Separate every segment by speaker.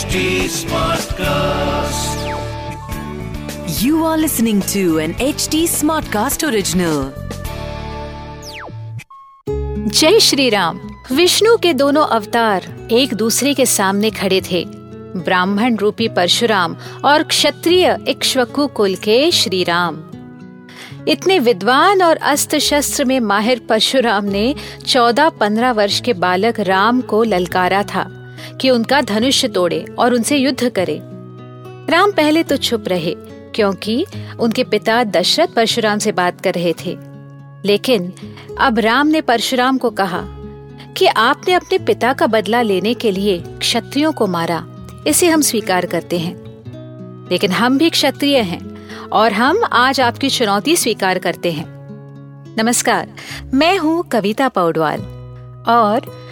Speaker 1: HD Smartcast.
Speaker 2: You are listening to an HD Smartcast original.
Speaker 3: जय श्री राम विष्णु के दोनों अवतार एक दूसरे के सामने खड़े थे ब्राह्मण रूपी परशुराम और क्षत्रिय इक्ष्वकु कुल के श्री राम इतने विद्वान और अस्त्र शस्त्र में माहिर परशुराम ने चौदह पंद्रह वर्ष के बालक राम को ललकारा था कि उनका धनुष तोड़े और उनसे युद्ध करे। राम पहले तो छुप रहे, क्योंकि उनके पिता दशरथ परशुराम से बात कर रहे थे। लेकिन अब राम ने परशुराम को कहा कि आपने अपने पिता का बदला लेने के लिए क्षत्रियों को मारा, इसे हम स्वीकार करते हैं। लेकिन हम भी क्षत्रिय हैं और हम आज आपकी चुनौती स्वीकार करते हैं। नमस्कार, मैं हूँ कविता पौडवाल और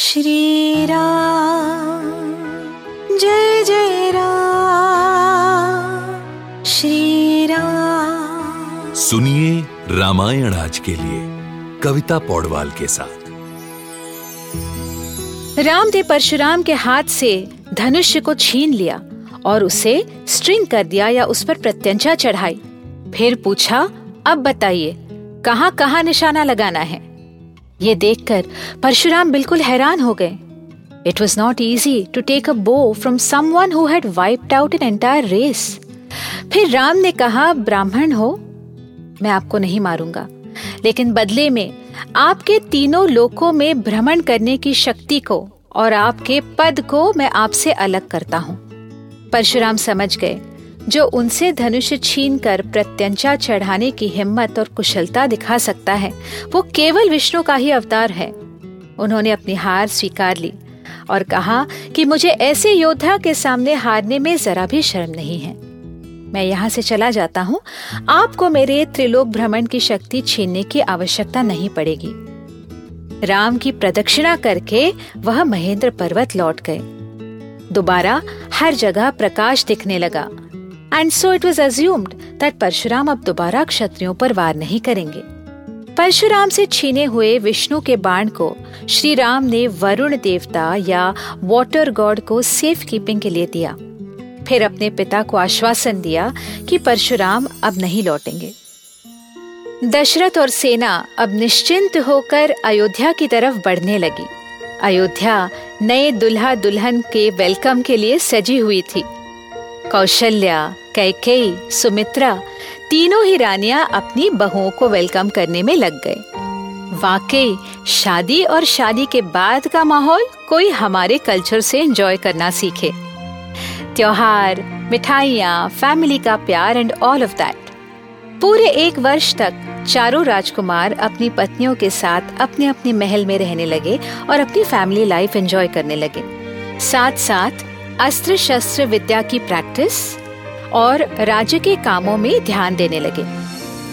Speaker 3: श्री राम जय जय राम श्री राम।
Speaker 4: सुनिए रामायण आज के लिए कविता पौडवाल के साथ।
Speaker 3: राम ने परशुराम के हाथ से धनुष्य को छीन लिया और उसे स्ट्रिंग कर दिया या उस पर प्रत्यंचा चढ़ाई। फिर पूछा अब बताइए कहाँ कहाँ निशाना लगाना है? ये देखकर परशुराम बिल्कुल हैरान हो गए। It was not easy to take a bow from someone had wiped out an entire race फिर राम ने कहा, ब्राह्मण हो, मैं आपको नहीं मारूँगा। लेकिन बदले में आपके तीनों लोकों में भ्रमण करने की शक्ति को और आपके पद को मैं आपसे अलग करता हूँ। परशुराम समझ गए जो उनसे धनुष छीन कर प्रत्यंचा चढ़ाने की हिम्मत और कुशलता दिखा सकता है। वो केवल विष्णु का ही अवतार है। उन्होंने अपनी हार स्वीकार ली और कहा कि मुझे ऐसे योद्धा के सामने हारने में जरा भी शर्म नहीं है। मैं यहाँ से चला जाता हूँ। आपको मेरे त्रिलोक भ्रमण की शक्ति छीनने की आवश्यकता नहीं पड़ेगी। राम की प्रदक्षिणा करके वह महेंद्र पर्वत लौट गए। दोबारा हर जगह प्रकाश दिखने लगा। And so it was assumed that Parshuram अब दोबारा क्षत्रियों पर वार नहीं करेंगे। परशुराम से छीने हुए विष्णु के बाण को श्री राम ने वरुण देवता या वाटर गॉड को सेफ़ कीपिंग के लिए दिया। फिर अपने पिता को आश्वासन दिया कि परशुराम अब नहीं लौटेंगे। दशरथ और सेना अब निश्चिंत होकर अयोध्या की तरफ़ बढ़ने लगी। अयोध्या नए दुल्हा दुल्हन के वेलकम के लिए सजी हुई थी। कौशल्या, कैकेयी, सुमित्रा, तीनों ही रानियाँ अपनी बहुओं को वेलकम करने में लग गए। वाकई, शादी और शादी के बाद का माहौल कोई हमारे कल्चर से एंजॉय करना सीखे। त्योहार, मिठाइयाँ फैमिली का प्यार एंड ऑल ऑफ़ दैट पूरे एक वर्ष तक चारों राजकुमार अपनी पत्नियों के साथ अपने अपने महल में रहने लगे और अपनी फैमिली लाइफ एंजॉय करने लगे। साथ साथ अस्त्र शस्त्र विद्या की प्रैक्टिस और राज्य के कामों में ध्यान देने लगे।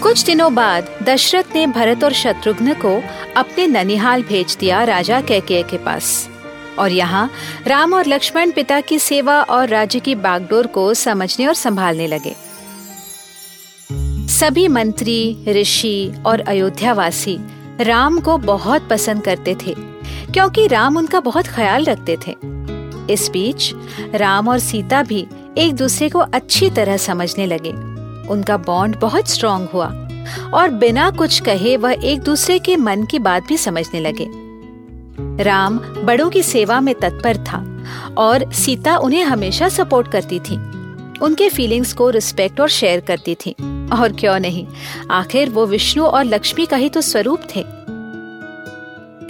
Speaker 3: कुछ दिनों बाद दशरथ ने भरत और शत्रुघ्न को अपने ननिहाल भेज दिया राजा कैकेय के पास। और यहाँ राम और लक्ष्मण पिता की सेवा और राज्य की बागडोर को समझने और संभालने लगे। सभी मंत्री, ऋषि और अयोध्यावासी राम को बहुत पसंद करते थे, क्योंकि राम उनका बहुत ख्याल रखते थे। इस बीच, राम और सीता भी एक दूसरे को अच्छी तरह समझने लगे। उनका बॉन्ड बहुत स्ट्रॉन्ग हुआ और बिना कुछ कहे वह एक दूसरे के मन की बात भी समझने लगे। राम बड़ों की सेवा में तत्पर था और सीता उन्हें हमेशा सपोर्ट करती थी। उनके फीलिंग्स को रिस्पेक्ट और शेयर करती थी। और क्यों नहीं? आखिर वो विष्णु और लक्ष्मी का ही तो स्वरूप थे।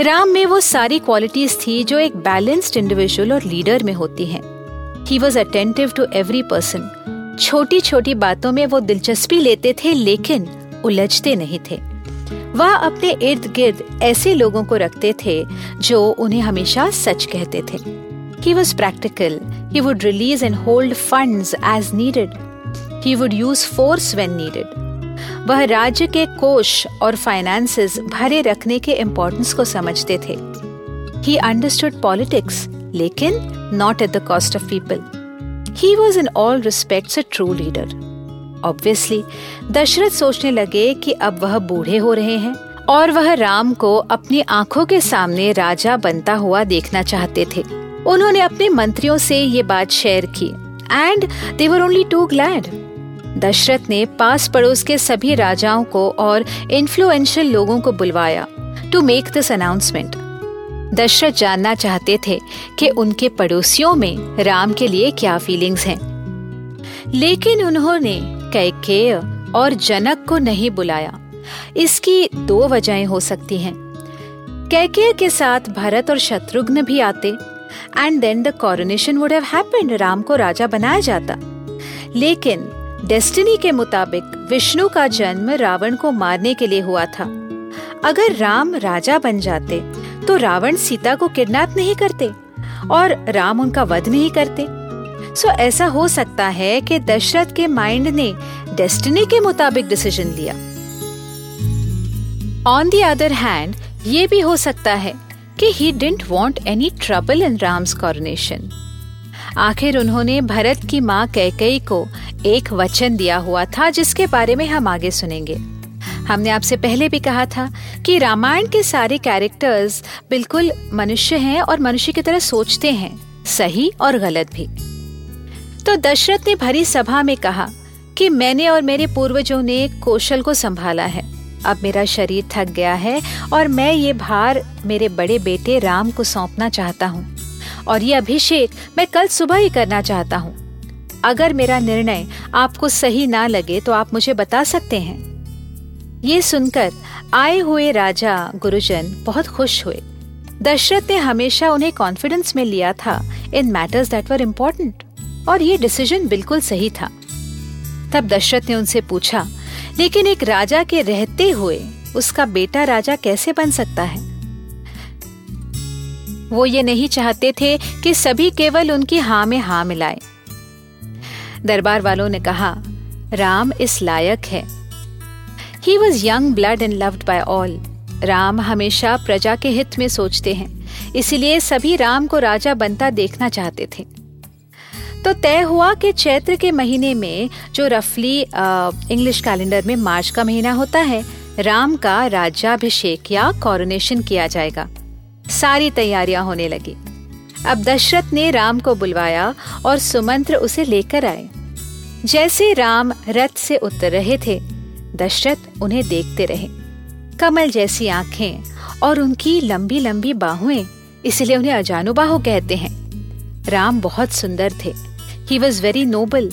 Speaker 3: राम में वो सारी क्वालिटीज थी जो एक बैलेंस्ड इंडिविजुअल और लीडर में होती हैं। He was attentive to every person छोटी छोटी बातों में वो दिलचस्पी लेते थे, लेकिन उलझते नहीं थे वह अपने इर्द गिर्द ऐसे लोगों को रखते थे जो उन्हें हमेशा सच कहते थे He was practical. He would release and hold funds as needed. He would use force when needed. वह राज्य के कोष और फाइनेंसेस भरे रखने के इम्पोर्टेंस को समझते थे। ही अंडरस्टूड पॉलिटिक्स लेकिन not at the cost of people he was in all respects a true leader obviously Dashrath सोचने लगे कि अब वह बूढ़े हो रहे हैं और वह राम को अपनी आँखों के सामने राजा बनता हुआ देखना चाहते थे। उन्होंने अपने मंत्रियों से ये बात शेयर की। And they were only too glad Dashrath ने पास पड़ोस के सभी राजाओं को और इन्फ्लुएंशियल लोगों को बुलवाया to make this announcement Dashrath जानना चाहते थे कि उनके पड़ोसियों में राम के लिए क्या फीलिंग्स हैं। लेकिन उन्होंने कैकेय और जनक को नहीं बुलाया। इसकी दो वजहें हो सकती हैं। कैकेय के साथ भरत और शत्रुघ्न भी आते and then the coronation would have happened Ram को राजा बनाया जाता। लेकिन डेस्टिनी के मुताबिक विष्णु का जन्म रावण को मारने के लिए हुआ था। अगर राम राजा बन जाते तो रावण सीता को किडनैप नहीं करते और राम उनका वध नहीं करते। सो ऐसा हो सकता है कि दशरथ के माइंड ने डेस्टिनी के मुताबिक डिसीज़न लिया। ऑन दी अदर हैंड ये भी हो सकता है कि he didn't want any trouble in Ram's coronation आखिर उन्होंने भरत की माँ कैकई को एक वचन दिया हुआ था, जिसके बारे में हम आगे सुनेंगे। हमने आपसे पहले भी कहा था कि रामायण के सारे कैरेक्टर्स बिल्कुल मनुष्य हैं और मनुष्य की तरह सोचते हैं, सही और गलत भी। तो दशरथ ने भरी सभा में कहा कि मैंने और मेरे पूर्वजों ने कौशल को संभाला है। अब मेरा शरीर थक गया है और मैं ये भार मेरे बड़े बेटे राम को सौंपना चाहता हूँ। और ये अभिषेक मैं कल सुबह ही करना चाहता हूँ। अगर मेरा निर्णय आपको सही ना लगे तो आप मुझे बता सकते हैं। ये सुनकर आए हुए राजा गुरुजन बहुत खुश हुए। दशरथ ने हमेशा उन्हें कॉन्फिडेंस में लिया था in matters that were important और ये डिसीज़न बिल्कुल सही था। तब दशरथ ने उनसे पूछा, लेकिन एक राजा के रहते हुए उसका बेटा राजा कैसे बन सकता है? वो ये नहीं चाहते थे कि सभी केवल उनकी हाँ में हाँ मिलाए। दरबार वालों ने कहा, राम इस लायक है। He was young blood and loved by all Ram हमेशा प्रजा के हित में सोचते हैं, इसीलिए सभी राम को राजा बनता देखना चाहते थे। तो तय हुआ कि चैत्र के महीने में जो रफली इंग्लिश कैलेंडर में मार्च का महीना होता है, राम का राज्याभिषेक या कॉरोनेशन किया जाएगा। सारी तैयारियाँ होने लगी। अब दशरथ ने राम को बुलवाया और सुमंत्र उसे लेकर आए। जैसे राम रथ से उतर रहे थे, दशरथ उन्हें देखते रहे। कमल जैसी आँखें और उनकी लंबी लंबी बाहुएँ, इसलिए उन्हें अजानुबाहु कहते हैं। राम बहुत सुंदर थे। ही वॉज़ वेरी नोबल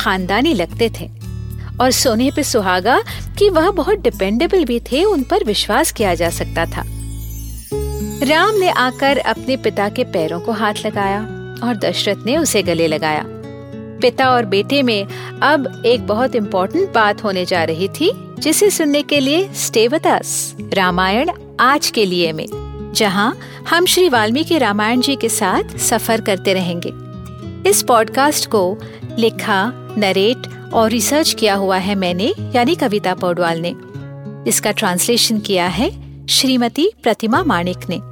Speaker 3: खानदानी लगते थे। और सोने पे सुहागा कि वह बहुत डिपेंडेबल भी थे, उन पर विश्वास किया जा सकता था। राम ने आकर अपने पिता के पैरों को हाथ लगाया और दशरथ ने उसे गले लगाया। पिता और बेटे में अब एक बहुत इम्पोर्टेंट बात होने जा रही थी, जिसे सुनने के लिए स्टे रामायण आज के लिए में, जहाँ हम श्री वाल्मीकि रामायण जी के साथ सफ़र करते रहेंगे। इस पॉडकास्ट को लिखा नरेट और रिसर्च किया हुआ है मैंने, यानी कविता पौडवाल ने। इसका ट्रांसलेशन किया है श्रीमती प्रतिमा माणिक ने।